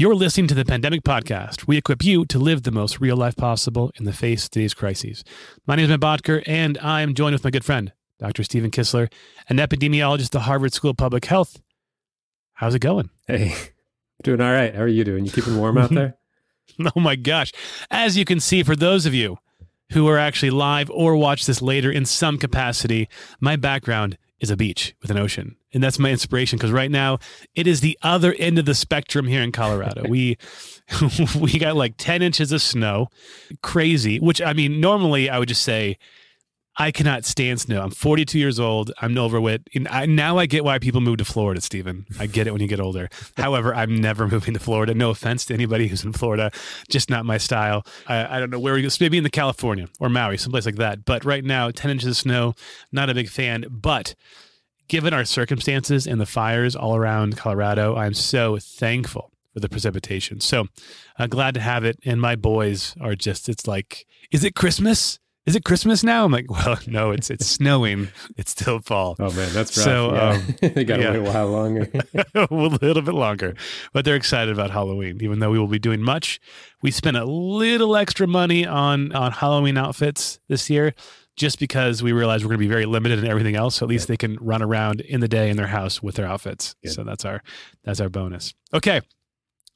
You're listening to the Pandemic Podcast. We equip you to live the most real life possible in the face of today's crises. My name is Matt Bodker, and I'm joined with my good friend, Dr. Stephen Kissler, an epidemiologist at the Harvard School of Public Health. How's it going? Hey, doing all right. How are you doing? You keeping warm out there? oh my gosh. As you can see, for those of you who are actually live or watch this later in some capacity, my background is a beach with an ocean. And that's my inspiration because right now it is the other end of the spectrum here in Colorado. we we got like 10 inches of snow. Crazy, which I mean normally I would just say I cannot stand snow. I'm 42 years old. I'm over it. And I, now I get why people move to Florida, Stephen. I get it when you get older. However, I'm never moving to Florida. No offense to anybody who's in Florida, just not my style. I, I don't know where we go. Maybe in the California or Maui, someplace like that. But right now, 10 inches of snow, not a big fan. But given our circumstances and the fires all around Colorado, I'm so thankful for the precipitation. So uh, glad to have it. And my boys are just, it's like, is it Christmas? is it Christmas now? I'm like, well, no, it's it's snowing. It's still fall. Oh man, that's rough. So yeah. um, they got yeah. a little while longer, a little bit longer, but they're excited about Halloween. Even though we will be doing much, we spent a little extra money on on Halloween outfits this year, just because we realize we're going to be very limited in everything else. So at least yeah. they can run around in the day in their house with their outfits. Good. So that's our that's our bonus. Okay,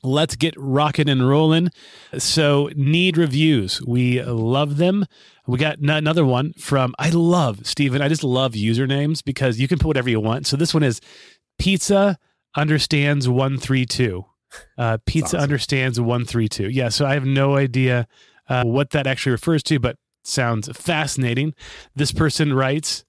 let's get rocking and rolling. So, need reviews. We love them. We got another one from, I love, Stephen, I just love usernames because you can put whatever you want. So, this one is pizza understands 132. Uh, pizza awesome. understands 132. Yeah. So, I have no idea uh, what that actually refers to, but sounds fascinating. This person writes,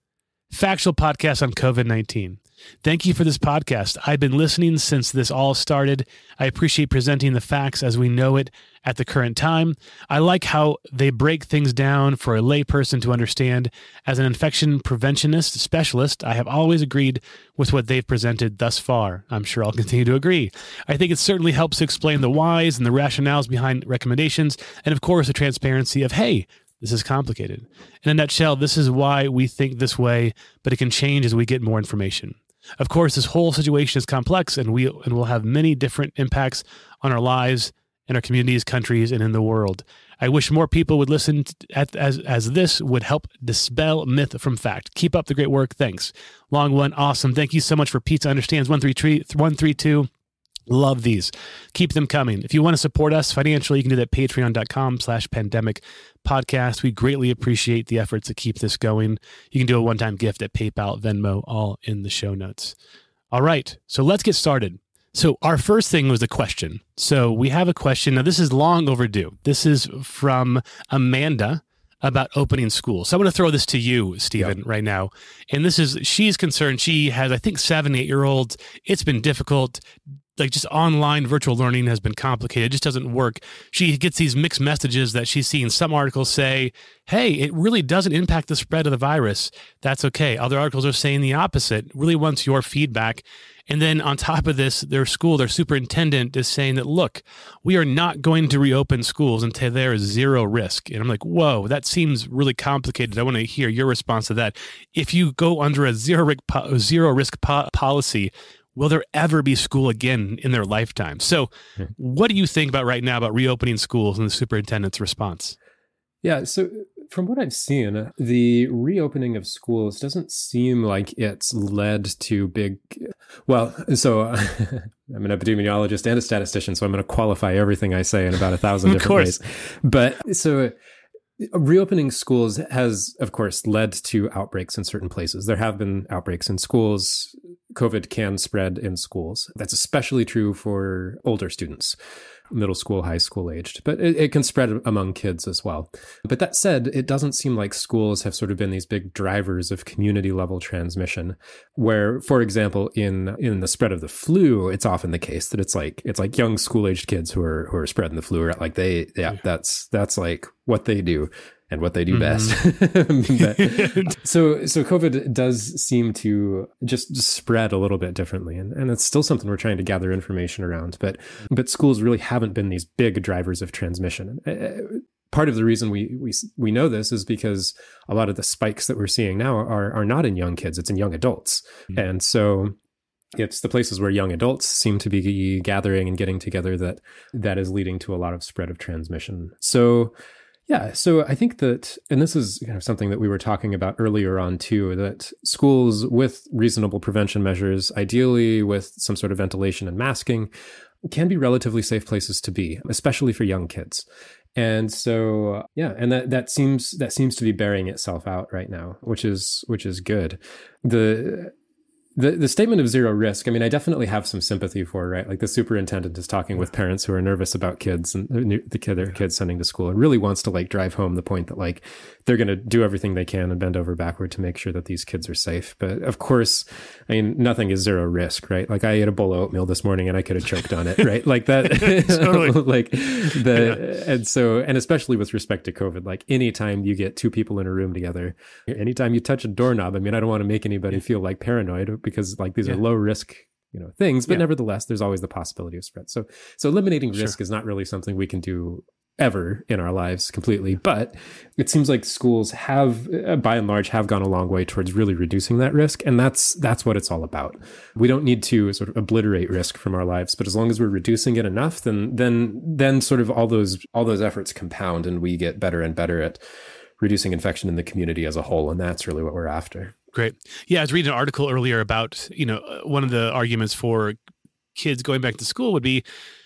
Factual podcast on COVID 19. Thank you for this podcast. I've been listening since this all started. I appreciate presenting the facts as we know it at the current time. I like how they break things down for a layperson to understand. As an infection preventionist specialist, I have always agreed with what they've presented thus far. I'm sure I'll continue to agree. I think it certainly helps explain the whys and the rationales behind recommendations, and of course, the transparency of, hey, this is complicated. In a nutshell, this is why we think this way, but it can change as we get more information. Of course, this whole situation is complex and we and will have many different impacts on our lives, in our communities, countries, and in the world. I wish more people would listen at, as as this would help dispel myth from fact. Keep up the great work. Thanks. Long one, awesome. Thank you so much for Pizza Understands 132. Love these. Keep them coming. If you want to support us financially, you can do that patreon.com slash pandemic podcast. We greatly appreciate the efforts to keep this going. You can do a one-time gift at PayPal, Venmo, all in the show notes. All right. So let's get started. So our first thing was a question. So we have a question. Now this is long overdue. This is from Amanda about opening schools. So I'm going to throw this to you, Stephen, yep. right now. And this is she's concerned. She has, I think, seven, eight year olds. It's been difficult like just online virtual learning has been complicated. It just doesn't work. She gets these mixed messages that she's seeing some articles say, hey, it really doesn't impact the spread of the virus. That's okay. Other articles are saying the opposite, really wants your feedback. And then on top of this, their school, their superintendent is saying that, look, we are not going to reopen schools until there is zero risk. And I'm like, whoa, that seems really complicated. I want to hear your response to that. If you go under a zero risk, zero risk po- policy, will there ever be school again in their lifetime? So, hmm. what do you think about right now about reopening schools and the superintendent's response? Yeah, so from what I've seen, the reopening of schools doesn't seem like it's led to big. Well, so I'm an epidemiologist and a statistician, so I'm going to qualify everything I say in about a thousand different ways. But so reopening schools has, of course, led to outbreaks in certain places. There have been outbreaks in schools. COVID can spread in schools. That's especially true for older students middle school, high school aged, but it, it, can spread among kids as well. But that said, it doesn't seem like schools have sort of been these big drivers of community level transmission. Where, for example, in in the spread of the flu, it's often the case that it's like it's like young school aged kids who are who are spreading the flu. Like they, yeah, that's that's like what they do and what they do mm-hmm. best. so so COVID does seem to just, spread a little bit differently, and, and it's still something we're trying to gather information around. But but schools really haven't been these big drivers of transmission. Uh, uh, part of the reason we we we know this is because a lot of the spikes that we're seeing now are are not in young kids; it's in young adults, mm-hmm. and so it's the places where young adults seem to be gathering and getting together that that is leading to a lot of spread of transmission. So yeah, so I think that, and this is kind of something that we were talking about earlier on too, that schools with reasonable prevention measures, ideally with some sort of ventilation and masking, can be relatively safe places to be, especially for young kids. And so, yeah, and that, that seems that seems to be bearing itself out right now, which is which is good. The the the statement of zero risk i mean i definitely have some sympathy for right? Like the superintendent is talking with parents who are nervous about kids and the kid their kids sending to school. And really wants to like drive home the point that like they're going to do everything they can and bend over backward to make sure that these kids are safe. But of course i mean nothing is zero risk right? Like i ate a bowl of oatmeal this morning and i could have choked on it right? Like that like the yeah. and so and especially with respect to covid like anytime you get two people in a room together anytime you touch a doorknob i mean i don't want to make anybody feel like paranoid because like these yeah. are low risk you know things but yeah. nevertheless there's always the possibility of spread. So so eliminating risk is not really something we can do ever in our lives completely but it seems like schools have uh, by and large have gone a long way towards really reducing that risk and that's that's what it's all about. We don't need to sort of obliterate risk from our lives but as long as we're reducing it enough then then then sort of all those all those efforts compound and we get better and better at reducing infection in the community as a whole and that's really what we're after Great. Yeah, I was reading an article earlier about, you know, uh, one of the arguments for kids going back to school would be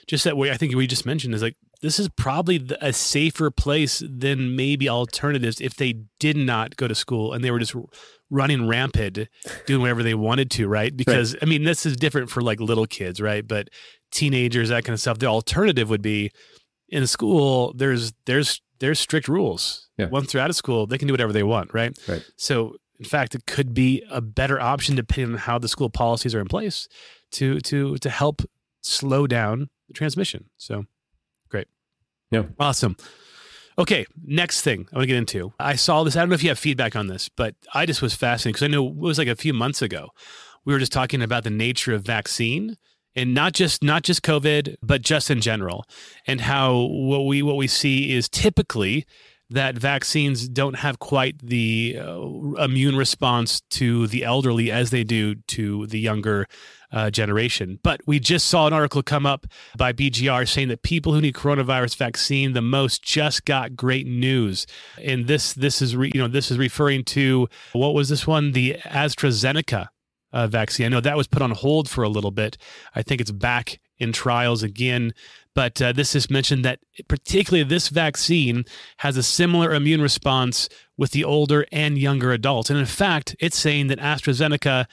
just that way I think we just mentioned is like this is probably a safer place than maybe alternatives if they did not go to school and they were just running rampant doing whatever they wanted to right because right. i mean this is different for like little kids right but teenagers that kind of stuff the alternative would be in school there's there's there's strict rules yeah. once they're out of school they can do whatever they want right right so in fact, it could be a better option depending on how the school policies are in place to to to help slow down the transmission. So great. Yeah. Awesome. Okay, next thing I want to get into. I saw this. I don't know if you have feedback on this, but I just was fascinated because I know it was like a few months ago. We were just talking about the nature of vaccine and not just not just COVID, but just in general, and how what we what we see is typically that vaccines don't have quite the uh, immune response to the elderly as they do to the younger uh, generation. But we just saw an article come up by BGR saying that people who need coronavirus vaccine the most just got great news. And this this is re, you know this is referring to what was this one the AstraZeneca uh, vaccine. I know that was put on hold for a little bit. I think it's back in trials again. But uh, this is mentioned that particularly this vaccine has a similar immune response with the older and younger adults. And in fact, it's saying that AstraZeneca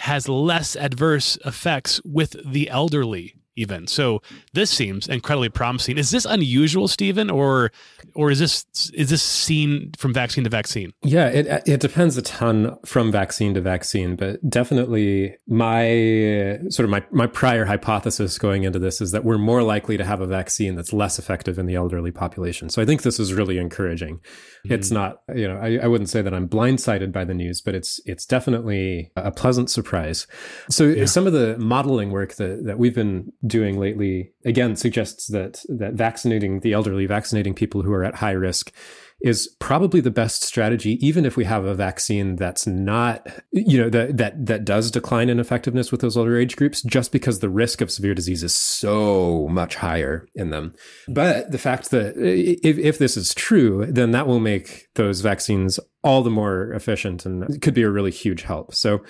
has less adverse effects with the elderly even. So this seems incredibly promising. Is this unusual, Stephen, or or is this is this seen from vaccine to vaccine? Yeah, it it depends a ton from vaccine to vaccine, but definitely my sort of my my prior hypothesis going into this is that we're more likely to have a vaccine that's less effective in the elderly population. So I think this is really encouraging. Mm-hmm. It's not, you know, I, I wouldn't say that I'm blindsided by the news, but it's it's definitely a pleasant surprise. So yeah. some of the modeling work that that we've been doing lately again suggests that that vaccinating the elderly, vaccinating people who are at high risk is probably the best strategy, even if we have a vaccine that's not, you know, that that that does decline in effectiveness with those older age groups, just because the risk of severe disease is so much higher in them. But the fact that if, if this is true, then that will make those vaccines all the more efficient and could be a really huge help. So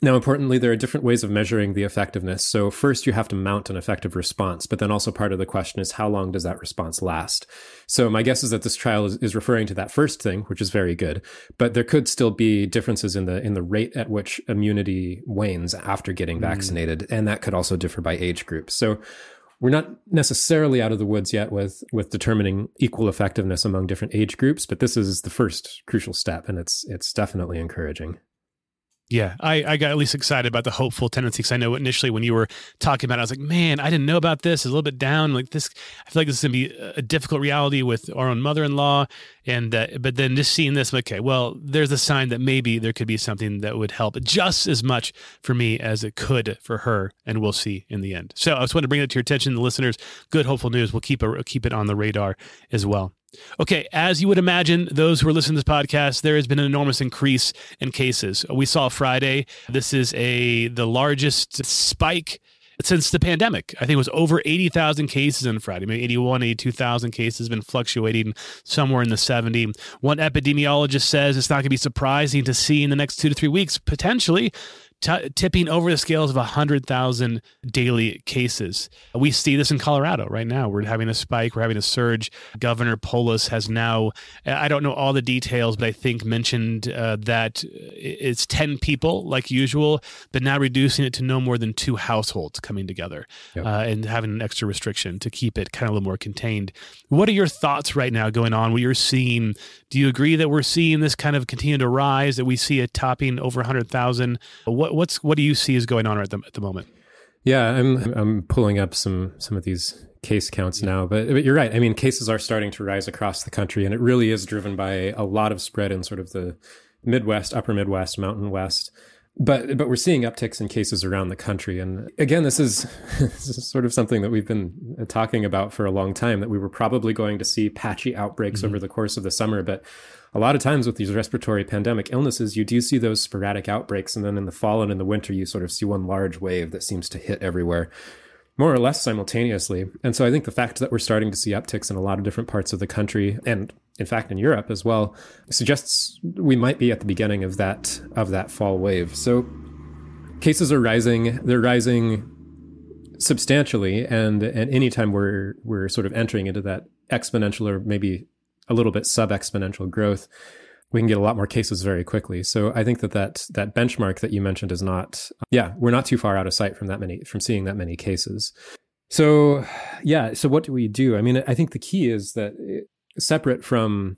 now, importantly, there are different ways of measuring the effectiveness. So, first, you have to mount an effective response, but then also part of the question is how long does that response last? So, my guess is that this trial is, is referring to that first thing, which is very good, but there could still be differences in the in the rate at which immunity wanes after getting mm. vaccinated, and that could also differ by age group. So, we're not necessarily out of the woods yet with with determining equal effectiveness among different age groups, but this is the first crucial step, and it's it's definitely encouraging. Yeah, I, I got at least excited about the hopeful tendency because I know initially when you were talking about it, I was like, man, I didn't know about this. It's a little bit down. Like this, I feel like this is going to be a difficult reality with our own mother in law. And, uh, but then just seeing this, okay, well, there's a sign that maybe there could be something that would help just as much for me as it could for her. And we'll see in the end. So I just wanted to bring it to your attention, the listeners. Good, hopeful news. We'll keep, a, keep it on the radar as well. Okay, as you would imagine, those who are listening to this podcast, there has been an enormous increase in cases. We saw Friday. This is a the largest spike since the pandemic. I think it was over 80,000 cases on Friday, maybe 81, 82,000 cases, been fluctuating somewhere in the 70. One epidemiologist says it's not going to be surprising to see in the next two to three weeks, potentially, t- tipping over the scales of 100,000 daily cases. We see this in Colorado right now. We're having a spike, we're having a surge. Governor Polis has now, I don't know all the details, but I think mentioned uh, that it's 10 people like usual, but now reducing it to no more than two households coming together yep. uh, and having an extra restriction to keep it kind of a little more contained. What are your thoughts right now going on? What you're seeing? Do you agree that we're seeing this kind of continue to rise, that we see it topping over 100,000? What what what's what do you see is going on at the at the moment? Yeah, I'm I'm pulling up some some of these case counts now, but, but you're right. I mean, cases are starting to rise across the country, and it really is driven by a lot of spread in sort of the Midwest, Upper Midwest, Mountain West. But but we're seeing upticks in cases around the country, and again, this is this is sort of something that we've been talking about for a long time. That we were probably going to see patchy outbreaks mm-hmm. over the course of the summer, but a lot of times with these respiratory pandemic illnesses, you do see those sporadic outbreaks. And then in the fall and in the winter, you sort of see one large wave that seems to hit everywhere more or less simultaneously. And so I think the fact that we're starting to see upticks in a lot of different parts of the country and in fact in Europe as well suggests we might be at the beginning of that of that fall wave. So cases are rising, they're rising substantially and and anytime we're we're sort of entering into that exponential or maybe a little bit sub exponential growth, we can get a lot more cases very quickly. So I think that that that benchmark that you mentioned is not, yeah, we're not too far out of sight from that many from seeing that many cases. So yeah, so what do we do? I mean, I think the key is that separate from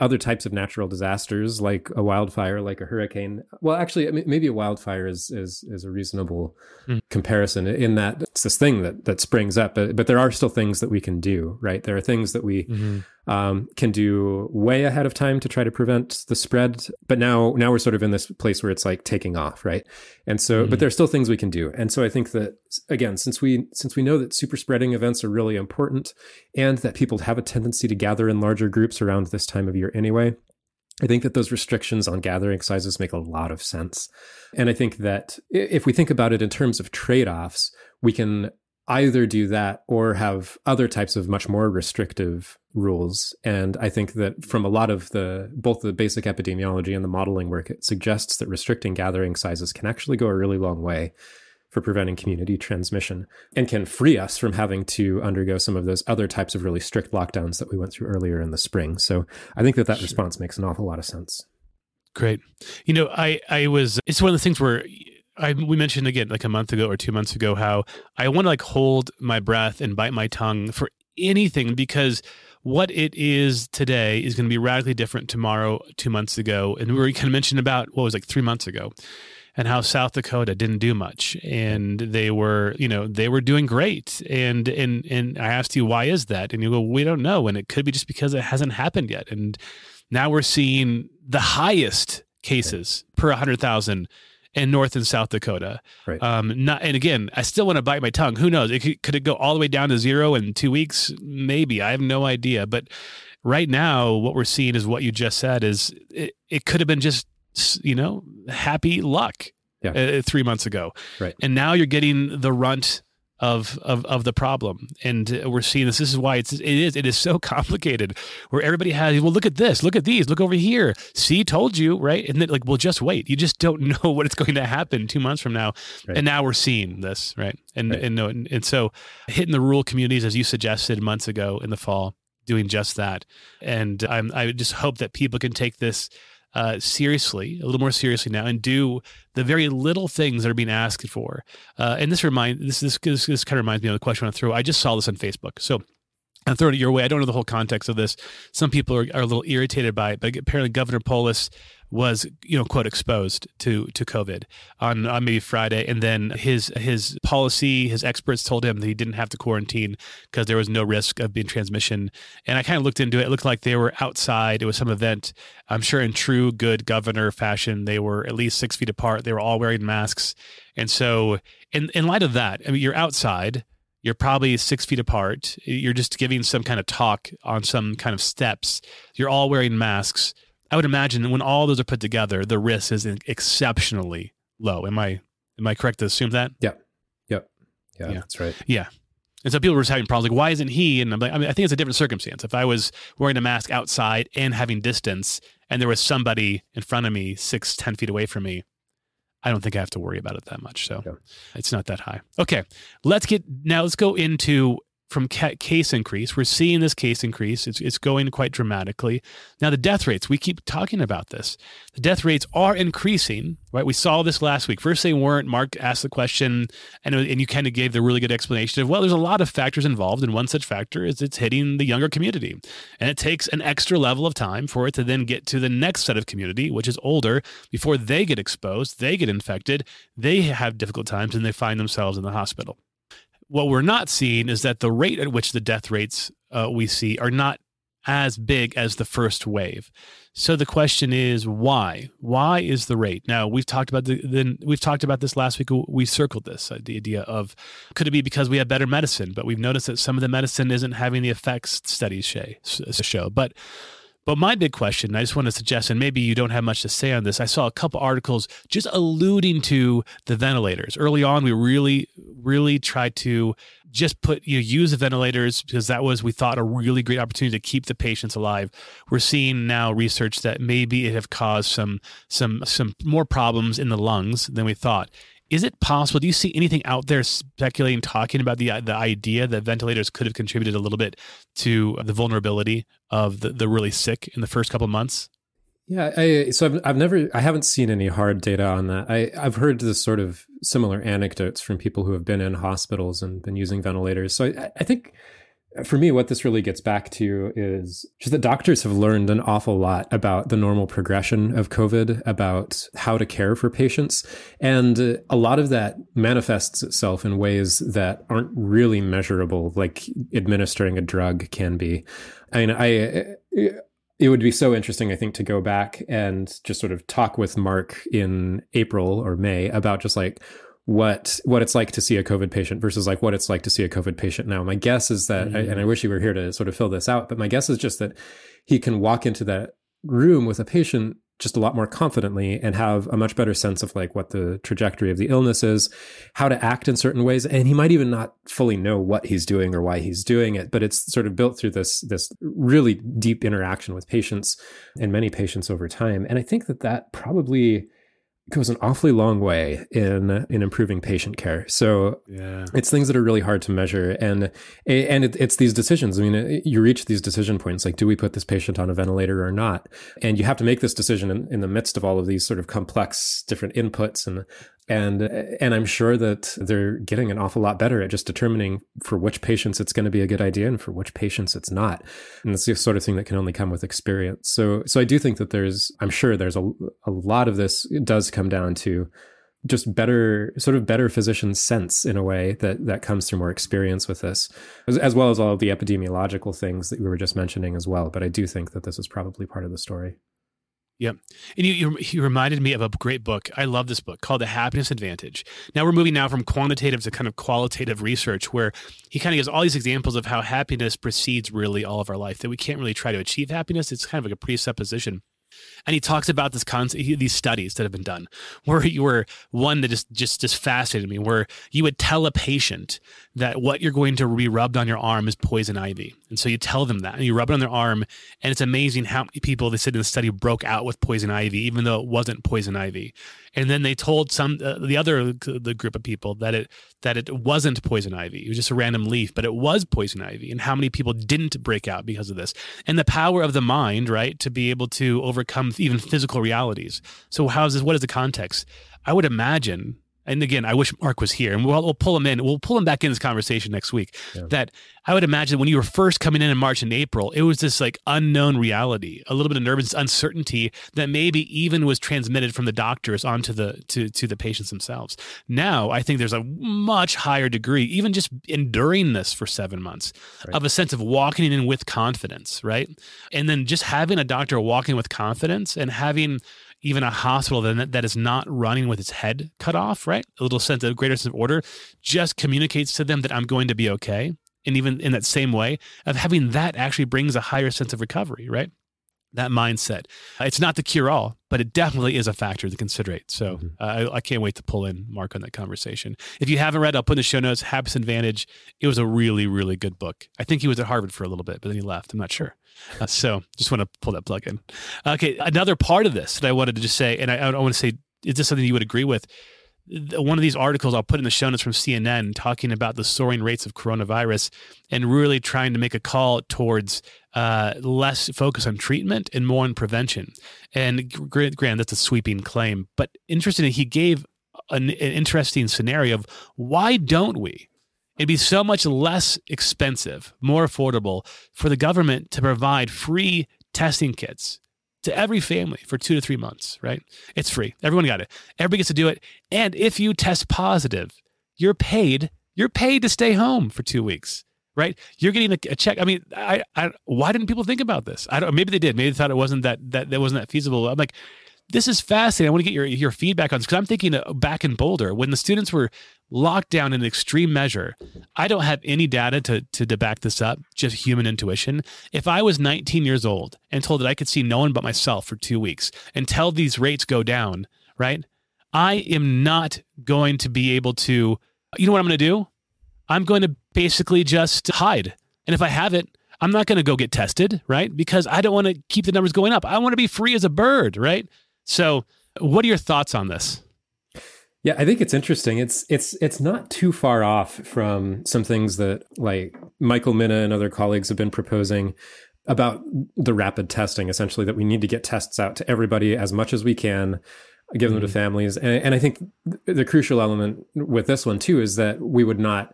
other types of natural disasters like a wildfire, like a hurricane. Well, actually, maybe a wildfire is is is a reasonable mm. comparison in that it's this thing that that springs up, but, but there are still things that we can do, right? There are things that we mm-hmm um, can do way ahead of time to try to prevent the spread. But now, now we're sort of in this place where it's like taking off, right? And so, mm-hmm. but there's still things we can do. And so I think that again, since we since we know that super spreading events are really important, and that people have a tendency to gather in larger groups around this time of year anyway, I think that those restrictions on gathering sizes make a lot of sense. And I think that if we think about it in terms of trade offs, we can either do that or have other types of much more restrictive rules. And I think that from a lot of the both the basic epidemiology and the modeling work, it suggests that restricting gathering sizes can actually go a really long way for preventing community transmission and can free us from having to undergo some of those other types of really strict lockdowns that we went through earlier in the spring. So I think that that sure. response makes an awful lot of sense. Great. You know, I I was it's one of the things where I, we mentioned again like a month ago or two months ago how I want to like hold my breath and bite my tongue for anything because what it is today is going to be radically different tomorrow, two months ago. And we were kind of mentioned about what was like three months ago and how South Dakota didn't do much and they were, you know, they were doing great. And, and, and I asked you, why is that? And you go, we don't know. And it could be just because it hasn't happened yet. And now we're seeing the highest cases per 100,000 in North and South Dakota. Right. Um, not, and again, I still want to bite my tongue. Who knows? It could, could it go all the way down to zero in two weeks? Maybe. I have no idea. But right now, what we're seeing is what you just said is it, it could have been just, you know, happy luck yeah. uh, three months ago. Right. And now you're getting the runt of of of the problem and we're seeing this this is why it's it is it is so complicated where everybody has well look at this look at these look over here see told you right and then like well just wait you just don't know what it's going to happen 2 months from now right. and now we're seeing this right and right. and, and and so hitting the rural communities as you suggested months ago in the fall doing just that and I'm I just hope that people can take this uh, seriously, a little more seriously now, and do the very little things that are being asked for. Uh, and this remind this, this this this kind of reminds me of the question I want to throw. I just saw this on Facebook, so. I'm throwing it your way. I don't know the whole context of this. Some people are, are a little irritated by it, but apparently Governor Polis was you know quote exposed to to COVID on, on maybe Friday, and then his his policy, his experts told him that he didn't have to quarantine because there was no risk of being transmission. And I kind of looked into it. It looked like they were outside. It was some event. I'm sure in true good governor fashion, they were at least six feet apart. They were all wearing masks, and so in in light of that, I mean, you're outside You're probably six feet apart. You're just giving some kind of talk on some kind of steps. You're all wearing masks. I would imagine when all those are put together, the risk is exceptionally low. Am I am I correct to assume that? Yeah. Yep. Yeah, Yeah. that's right. Yeah. And so people were just having problems like, why isn't he? And I'm like, I mean, I think it's a different circumstance. If I was wearing a mask outside and having distance, and there was somebody in front of me, six, ten feet away from me, I don't think I have to worry about it that much. So Yeah. it's not that high. Okay, let's get now. Let's go into from ca- case increase. We're seeing this case increase. It's it's going quite dramatically. Now the death rates. We keep talking about this. The death rates are increasing. Right. We saw this last week. First they weren't. Mark asked the question, and and you kind of gave the really good explanation of well, there's a lot of factors involved, and one such factor is it's hitting the younger community, and it takes an extra level of time for it to then get to the next set of community, which is older, before they get exposed, they get infected, they have difficult times, and they find themselves in the hospital. What we're not seeing is that the rate at which the death rates uh, we see are not as big as the first wave. So the question is why? Why is the rate? Now we've talked about the then we've talked about this last week. We circled this uh, the idea of could it be because we have better medicine, but we've noticed that some of the medicine isn't having the effects studies show. But but my big question, I just want to suggest, and maybe you don't have much to say on this. I saw a couple articles just alluding to the ventilators. Early on, we really, really tried to just put you know, use the ventilators because that was we thought a really great opportunity to keep the patients alive. We're seeing now research that maybe it have caused some some some more problems in the lungs than we thought. Is it possible? Do you see anything out there speculating, talking about the the idea that ventilators could have contributed a little bit to the vulnerability of the, the really sick in the first couple of months? Yeah, I, so I've, I've never, I haven't seen any hard data on that. I, I've heard this sort of similar anecdotes from people who have been in hospitals and been using ventilators. So I, I think for me, what this really gets back to is just that doctors have learned an awful lot about the normal progression of COVID, about how to care for patients. And uh, a lot of that manifests itself in ways that aren't really measurable, like administering a drug can be. I mean, I, it would be so interesting, I think, to go back and just sort of talk with Mark in April or May about just like, what what it's like to see a COVID patient versus like what it's like to see a COVID patient now. My guess is that, mm-hmm. and I wish you were here to sort of fill this out, but my guess is just that he can walk into that room with a patient just a lot more confidently and have a much better sense of like what the trajectory of the illness is, how to act in certain ways, and he might even not fully know what he's doing or why he's doing it, but it's sort of built through this this really deep interaction with patients and many patients over time. And I think that that probably goes an awfully long way in in improving patient care. So yeah. it's things that are really hard to measure, and and it, it's these decisions. I mean, you reach these decision points like, do we put this patient on a ventilator or not? And you have to make this decision in, in the midst of all of these sort of complex different inputs and and and I'm sure that they're getting an awful lot better at just determining for which patients it's going to be a good idea and for which patients it's not. And it's the sort of thing that can only come with experience. So so I do think that there's I'm sure there's a a lot of this does come down to just better sort of better physician sense in a way that that comes through more experience with this as, as well as all of the epidemiological things that we were just mentioning as well but i do think that this is probably part of the story Yep. And you, you, you reminded me of a great book. I love this book called The Happiness Advantage. Now we're moving now from quantitative to kind of qualitative research where he kind of gives all these examples of how happiness precedes really all of our life, that we can't really try to achieve happiness. It's kind of like a presupposition. And he talks about this concept, these studies that have been done, where you were one that just just just fascinated me, where you would tell a patient that what you're going to be rubbed on your arm is poison ivy, and so you tell them that, and you rub it on their arm, and it's amazing how many people they said in the study broke out with poison ivy, even though it wasn't poison ivy. And then they told some uh, the other the group of people that it that it wasn't poison ivy, it was just a random leaf, but it was poison ivy, and how many people didn't break out because of this, and the power of the mind, right, to be able to overcome even physical realities. So how is this? What is the context? I would imagine, and again, I wish Mark was here, and we'll, we'll pull him in. We'll pull him back in this conversation next week. Yeah. That I would imagine when you were first coming in in March and April, it was this like unknown reality, a little bit of nervous uncertainty that maybe even was transmitted from the doctors onto the to to the patients themselves. Now, I think there's a much higher degree, even just enduring this for seven months, right. of a sense of walking in with confidence, right? And then just having a doctor walking with confidence and having even a hospital that, that is not running with its head cut off, right? A little sense of greater sense of order just communicates to them that I'm going to be okay. And even in that same way of having that actually brings a higher sense of recovery, right? That mindset. It's not the cure all, but it definitely is a factor to consider. So mm-hmm. uh, I, I, can't wait to pull in Mark on that conversation. If you haven't read, I'll put in the show notes Habits Advantage. It was a really, really good book. I think he was at Harvard for a little bit, but then he left. I'm not sure. Uh, so just want to pull that plug in. Okay, another part of this that I wanted to just say, and I, I want to say, is this something you would agree with? One of these articles I'll put in the show notes from CNN talking about the soaring rates of coronavirus and really trying to make a call towards uh, less focus on treatment and more on prevention. And Grant, that's a sweeping claim, but interestingly, he gave an, an interesting scenario of why don't we It'd be so much less expensive, more affordable for the government to provide free testing kits to every family for two to three months, right? It's free. Everyone got it. Everybody gets to do it. And if you test positive, you're paid. You're paid to stay home for two weeks, right? You're getting a, a check. I mean, I, I, why didn't people think about this? I don't. Maybe they did. Maybe they thought it wasn't that that that wasn't that feasible. I'm like, this is fascinating. I want to get your your feedback on this because I'm thinking back in Boulder when the students were locked down in extreme measure. I don't have any data to, to to back this up, just human intuition. If I was 19 years old and told that I could see no one but myself for two weeks until these rates go down, right? I am not going to be able to. You know what I'm going to do? I'm going to basically just hide. And if I have it, I'm not going to go get tested, right? Because I don't want to keep the numbers going up. I want to be free as a bird, right? So, what are your thoughts on this? Yeah, I think it's interesting. It's it's it's not too far off from some things that like Michael Mina and other colleagues have been proposing about the rapid testing. Essentially, that we need to get tests out to everybody as much as we can, give them mm-hmm. to families. And, and I think the crucial element with this one too is that we would not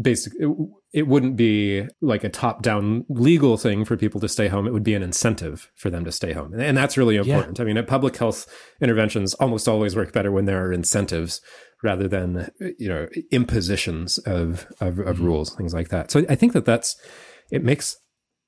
basically it, it, wouldn't be like a top down legal thing for people to stay home it would be an incentive for them to stay home and that's really important yeah. i mean public health interventions almost always work better when there are incentives rather than you know impositions of of, of mm-hmm. rules things like that so i think that that's it makes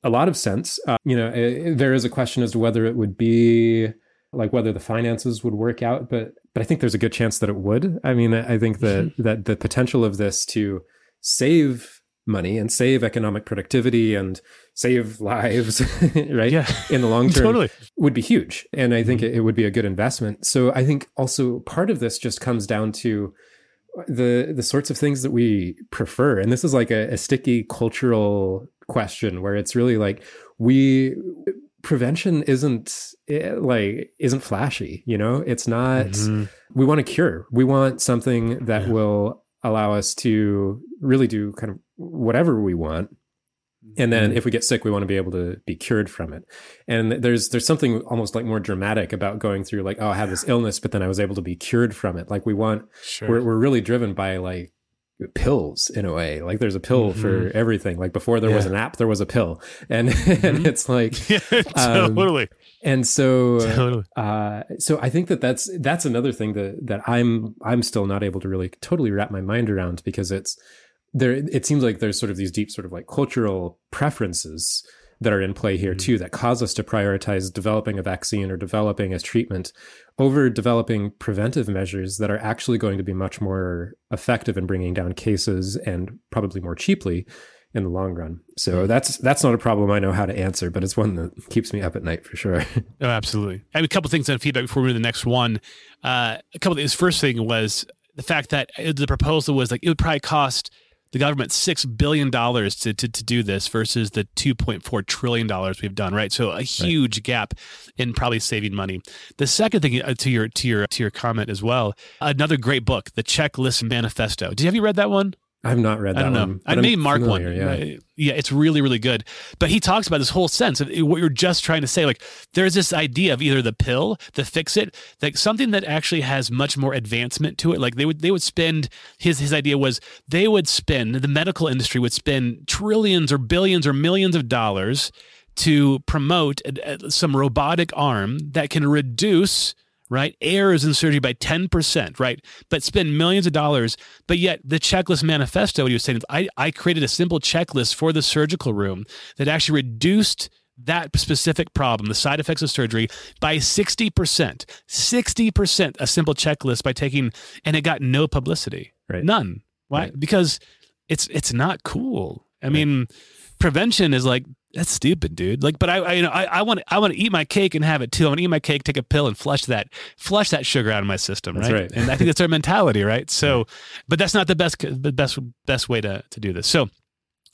a lot of sense uh, you know it, there is a question as to whether it would be like whether the finances would work out but but i think there's a good chance that it would i mean i think that mm-hmm. that the potential of this to save money and save economic productivity and save lives, right? Yeah. In the long term totally. would be huge. And I think mm-hmm. it would be a good investment. So I think also part of this just comes down to the the sorts of things that we prefer. And this is like a, a sticky cultural question where it's really like we prevention isn't eh, like isn't flashy you know it's not mm-hmm. we want a cure we want something that yeah. will allow us to really do kind of whatever we want and then mm-hmm. if we get sick we want to be able to be cured from it and there's there's something almost like more dramatic about going through like oh i have this illness but then i was able to be cured from it like we want sure. we're, we're really driven by like pills in a way like there's a pill mm-hmm. for everything like before there yeah. was an app there was a pill and mm-hmm. and it's like yeah, um, totally and so totally. uh, so i think that that's that's another thing that that i'm i'm still not able to really totally wrap my mind around because it's there it seems like there's sort of these deep sort of like cultural preferences that are in play here mm-hmm. too that cause us to prioritize developing a vaccine or developing a treatment over developing preventive measures that are actually going to be much more effective in bringing down cases and probably more cheaply in the long run. So hmm. that's that's not a problem I know how to answer, but it's one that keeps me up at night for sure. oh, absolutely. I have a couple things on feedback before we move to the next one. Uh, a couple things. First thing was the fact that the proposal was like it would probably cost the government six billion dollars to, to to do this versus the two point four trillion dollars we've done. Right, so a huge right. gap in probably saving money. The second thing uh, to your to your to your comment as well, another great book, the Checklist Manifesto. Did you have you read that one? I've not read that I don't know. one. I made Mark familiar, one. Yeah. Uh, yeah, it's really, really good. But he talks about this whole sense of what you're just trying to say. Like, there's this idea of either the pill, the fix it, like something that actually has much more advancement to it. Like they would, they would spend. His his idea was they would spend the medical industry would spend trillions or billions or millions of dollars to promote a, a, some robotic arm that can reduce right? Errors in surgery by 10%, right? But spend millions of dollars. But yet, the checklist manifesto, what he was saying, I, I created a simple checklist for the surgical room that actually reduced that specific problem, the side effects of surgery, by 60%. 60%, a simple checklist by taking, and it got no publicity. Right. None. Why? Right. Because it's it's not cool. I mean, prevention is like that's stupid, dude. Like, but I, I you know, I, I want I want to eat my cake and have it too. I want to eat my cake, take a pill, and flush that flush that sugar out of my system, right? right. And I think that's our mentality, right? So, but that's not the best the best best way to to do this. So.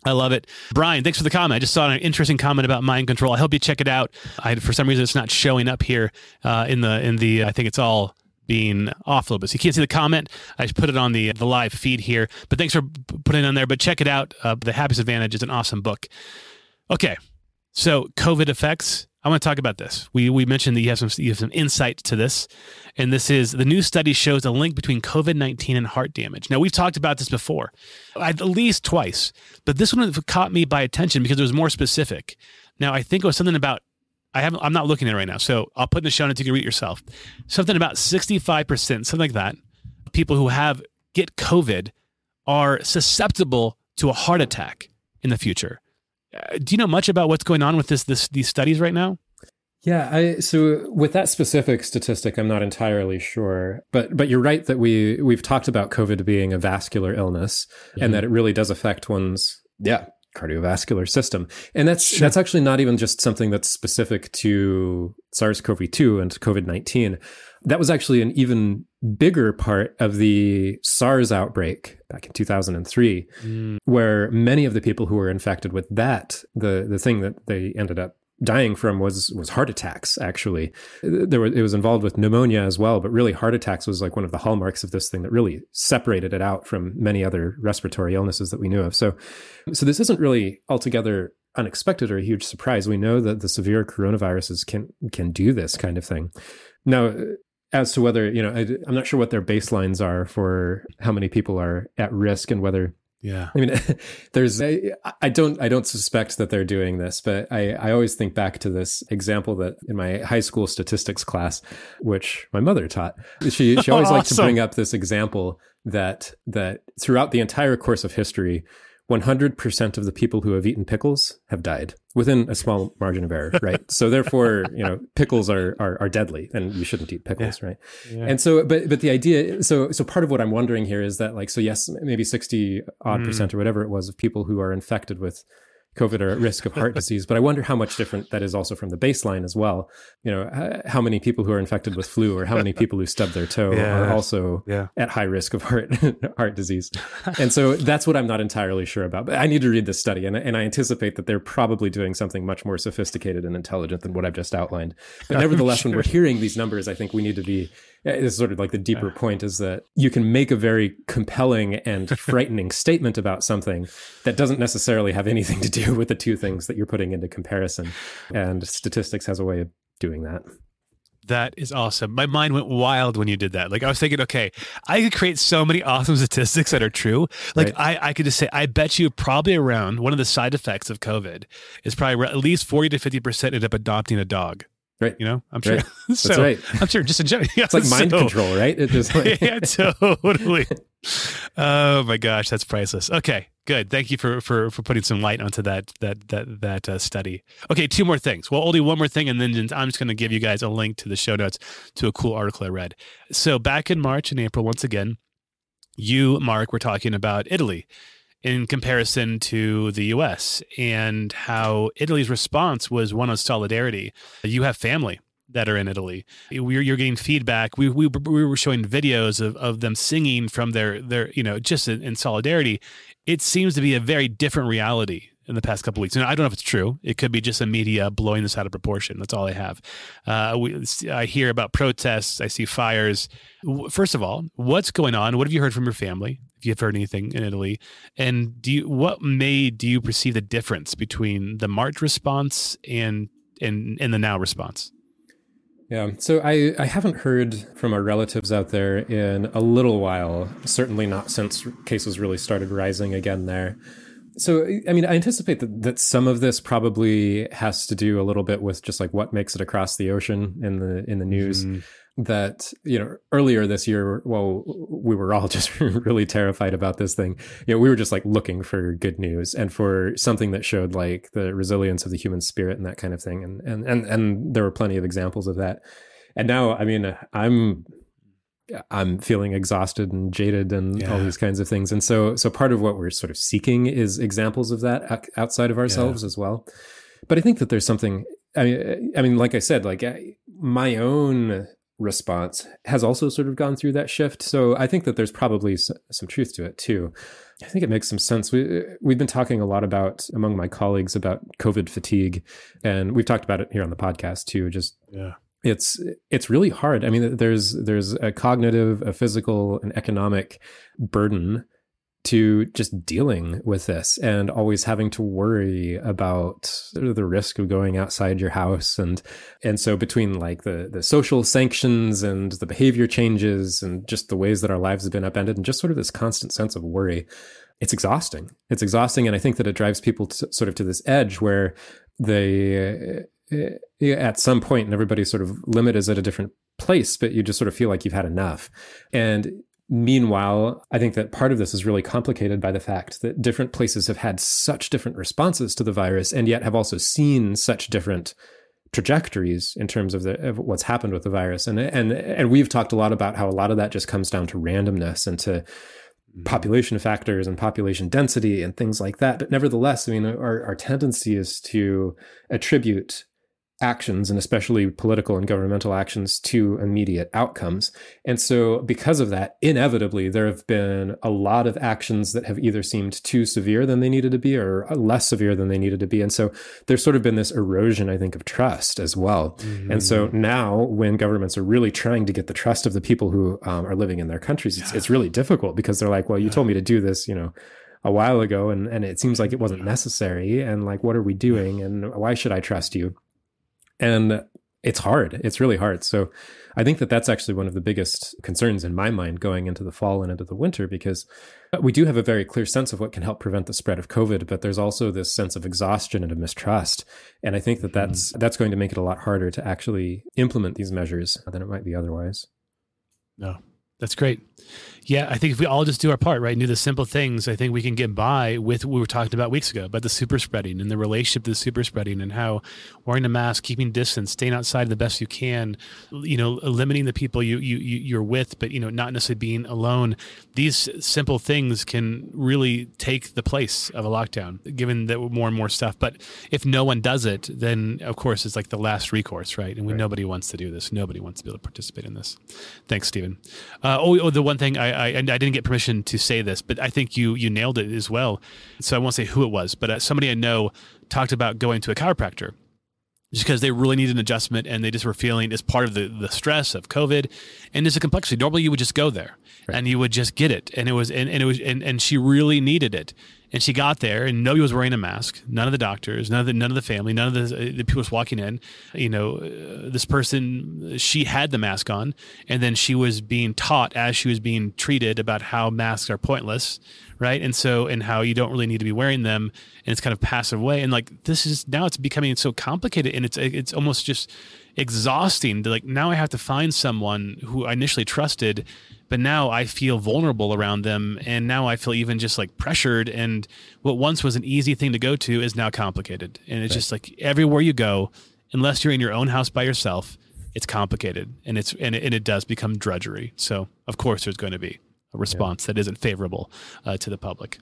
I love it. Brian, thanks for the comment. I just saw an interesting comment about mind control. I hope you check it out. I, for some reason, it's not showing up here uh, in the in the. I think it's all being off a little bit. So you can't see the comment. I just put it on the the live feed here. But thanks for putting it on there. But check it out. Uh, the Happiness Advantage is an awesome book. Okay, so COVID effects. I want to talk about this. We we mentioned that you have some you have some insight to this, and this is the new study shows a link between COVID nineteen and heart damage. Now we've talked about this before, at least twice, but this one caught me by attention because it was more specific. Now I think it was something about I haven't I'm not looking at it right now, so I'll put in the show notes. You can read it yourself. Something about sixty five percent, something like that. People who have get COVID are susceptible to a heart attack in the future. Uh, do you know much about what's going on with this, this these studies right now? Yeah, I so with that specific statistic, I'm not entirely sure, but but you're right that we we've talked about COVID being a vascular illness Mhm. and that it really does affect one's yeah cardiovascular system, and that's Sure. that's actually not even just something that's specific to SARS-CoV-2 and COVID-19. That was actually an even bigger part of the SARS outbreak back in 2003 hmm. where many of the people who were infected with that, the the thing that they ended up dying from was was heart attacks. Actually, there was it was involved with pneumonia as well, but really heart attacks was like one of the hallmarks of this thing that really separated it out from many other respiratory illnesses that we knew of. So, so this isn't really altogether unexpected or a huge surprise. We know that the severe coronaviruses can can do this kind of thing. Now, as to whether you know, I, I'm not sure what their baselines are for how many people are at risk and whether Yeah. I mean, there's I, I don't I don't suspect that they're doing this, but I I always think back to this example that in my high school statistics class, which my mother taught. She she always liked to bring up this example that that throughout the entire course of history. 100% of the people who have eaten pickles have died within a small margin of error, right? so therefore, you know, pickles are, are are deadly and you shouldn't eat pickles, right? Yeah. And so, but but the idea, so so part of what I'm wondering here is that like, so yes, maybe sixty odd Mm. percent or whatever it was of people who are infected with COVID are at risk of heart disease. But I wonder how much different that is also from the baseline as well. You know, how many people who are infected with flu or how many people who stub their toe Yeah. are also yeah. at high risk of heart heart disease. And so that's what I'm not entirely sure about. But I need to read this study, and, and I anticipate that they're probably doing something much more sophisticated and intelligent than what I've just outlined. But nevertheless, when we're hearing these numbers, I think we need to be. It's sort of like the deeper point is that you can make a very compelling and frightening statement about something that doesn't necessarily have anything to do with the two things that you're putting into comparison. And statistics has a way of doing that. That is awesome. My mind went wild when you did that. Like I was thinking, okay, I could create so many awesome statistics that are true. Like I, I could just say, I bet you probably around one of the side effects of COVID is probably at least forty to fifty percent end up adopting a dog. Right. You know, I'm sure. Right. so That's right. I'm sure. Just in general, yeah, It's like mind so- control, right? It just like, yeah, totally. Oh my gosh, that's priceless. Okay, good. Thank you for for for putting some light onto that that that that uh, study. Okay, two more things. Well, only one more thing, and then I'm just going to give you guys a link to the show notes to a cool article I read. So back in March and April, once again, you, Mark, were talking about Italy in comparison to the U.S. and how Italy's response was one of solidarity. You have family that are in Italy. We're, you're getting feedback. We, we, we were showing videos of, of them singing from their, their, you know, just in, in solidarity. It seems to be a very different reality in the past couple weeks. And I don't know if it's true. It could be just the media blowing this out of proportion. That's all I have. Uh, we, I hear about protests. I see fires. First of all, what's going on? What have you heard from your family? If you've heard anything in Italy, and do you, what made do you perceive the difference between the March response and and and the now response? Yeah. So I, I haven't heard from our relatives out there in a little while, certainly not since cases really started rising again there. So, I mean, I anticipate that, that some of this probably has to do a little bit with just like what makes it across the ocean in the in the news. Mm, that you know earlier this year well we were all just really terrified about this thing. You know we were just like looking for good news and for something that showed like the resilience of the human spirit and that kind of thing. And and and, and there were plenty of examples of that. And now i mean i'm i'm feeling exhausted and jaded and yeah. all these kinds of things and so so part of what we're sort of seeking is examples of that outside of ourselves yeah. as well but i think that there's something I mean, I mean, like I said, like my own response has also sort of gone through that shift. So I think that there's probably some truth to it too. I think it makes some sense. We we've been talking a lot about among my colleagues about COVID fatigue, and we've talked about it here on the podcast too. Just yeah, it's it's really hard. I mean, there's there's a cognitive, a physical, and economic burden to just dealing with this and always having to worry about the risk of going outside your house. And and so between like the the social sanctions and the behavior changes and just the ways that our lives have been upended and just sort of this constant sense of worry it's exhausting. It's exhausting. And i think that it drives people to, sort of to this edge where they uh, at some point and everybody's sort of limit is at a different place but you just sort of feel like you've had enough and Meanwhile, I think that part of this is really complicated by the fact that different places have had such different responses to the virus and yet have also seen such different trajectories in terms of, the, of what's happened with the virus. And, and, and we've talked a lot about how a lot of that just comes down to randomness and to mm-hmm. population factors and population density and things like that. But nevertheless, I mean, our, our tendency is to attribute actions and especially political and governmental actions to immediate outcomes. And so, because of that, inevitably, there have been a lot of actions that have either seemed too severe than they needed to be or less severe than they needed to be. And so, there's sort of been this erosion, I think, of trust as well. Mm-hmm. And so, now when governments are really trying to get the trust of the people who um, are living in their countries, it's, yeah. it's really difficult because they're like, well, you yeah. told me to do this, you know a while ago and and it seems like it wasn't necessary and like what are we doing and why should i trust you and it's hard. It's really hard. So I think that that's actually one of the biggest concerns in my mind going into the fall and into the winter because we do have a very clear sense of what can help prevent the spread of COVID, but there's also this sense of exhaustion and of mistrust. And I think that that's mm. that's going to make it a lot harder to actually implement these measures than it might be otherwise. No, that's great. Yeah, I think if we all just do our part, right, and do the simple things, I think we can get by with what we were talking about weeks ago about the super spreading and the relationship to the super spreading and how wearing a mask, keeping distance, staying outside the best you can, you know, limiting the people you, you, you're with, but, you know, not necessarily being alone. These simple things can really take the place of a lockdown, given that more and more stuff. But if no one does it, then of course it's like the last recourse, right? And we, right. nobody wants to do this. Nobody wants to be able to participate in this. Thanks, Stephen. Uh, Uh, oh, oh, the one thing I, I, I didn't get permission to say this, but I think you you nailed it as well. So I won't say who it was, but uh, somebody I know talked about going to a chiropractor just because they really needed an adjustment and they just were feeling as part of the, the stress of COVID and there's a complexity. Normally you would just go there right. and you would just get it. And it was, and, and it was, and, and she really needed it. And she got there, and nobody was wearing a mask. None of the doctors, none of the none of the family, none of the, the people was walking in. You know, uh, this person, she had the mask on, and then she was being taught as she was being treated about how masks are pointless, right? And so, and how you don't really need to be wearing them, and it's kind of passive way. And like this is now, it's becoming so complicated, and it's it's almost just exhausting. To like now, I have to find someone who I initially trusted but now I feel vulnerable around them. And now I feel even just like pressured. And what once was an easy thing to go to is now complicated. And it's right. just like everywhere you go, unless you're in your own house by yourself, it's complicated and it's and it, and it does become drudgery. So of course there's going to be a response yeah. that isn't favorable uh, to the public.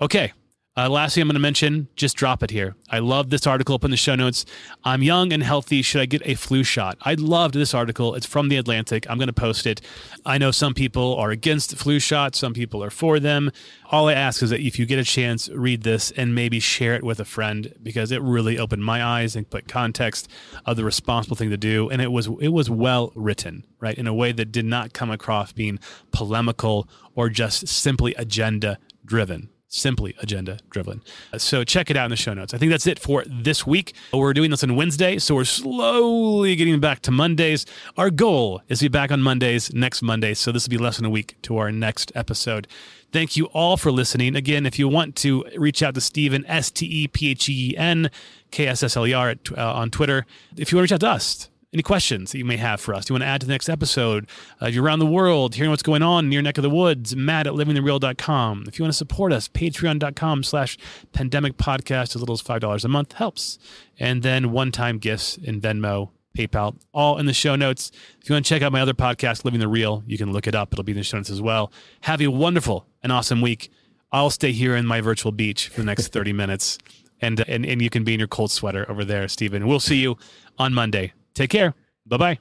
Okay, uh, lastly, I'm going to mention just drop it here. I love this article up in the show notes. I'm young and healthy. Should I get a flu shot? I loved this article. It's from The Atlantic. I'm going to post it. I know some people are against flu shots, some people are for them. All I ask is that if you get a chance, read this and maybe share it with a friend because it really opened my eyes and put context of the responsible thing to do. And it was it was well written, right, in a way that did not come across being polemical or just simply agenda driven simply agenda driven. So check it out in the show notes. I think that's it for this week. We're doing this on Wednesday, so we're slowly getting back to Mondays. Our goal is to be back on Mondays next Monday, so this will be less than a week to our next episode. Thank you all for listening. Again, if you want to reach out to Stephen, S T E P H E N K S S L E R uh, on Twitter, if you want to reach out to us, any questions that you may have for us. You want to add to the next episode? Uh, if you're around the world, hearing what's going on in your neck of the woods, matt at livingthereal.com. If you want to support us, patreon.com slash pandemic podcast, as little as $5 a month helps. And then one-time gifts in Venmo, PayPal, all in the show notes. If you want to check out my other podcast, Living the Real, you can look it up. It'll be in the show notes as well. Have a wonderful and awesome week. I'll stay here in my virtual beach for the next 30 minutes. And, and, and you can be in your cold sweater over there, Stephen. We'll see you on Monday. Take care. Bye bye.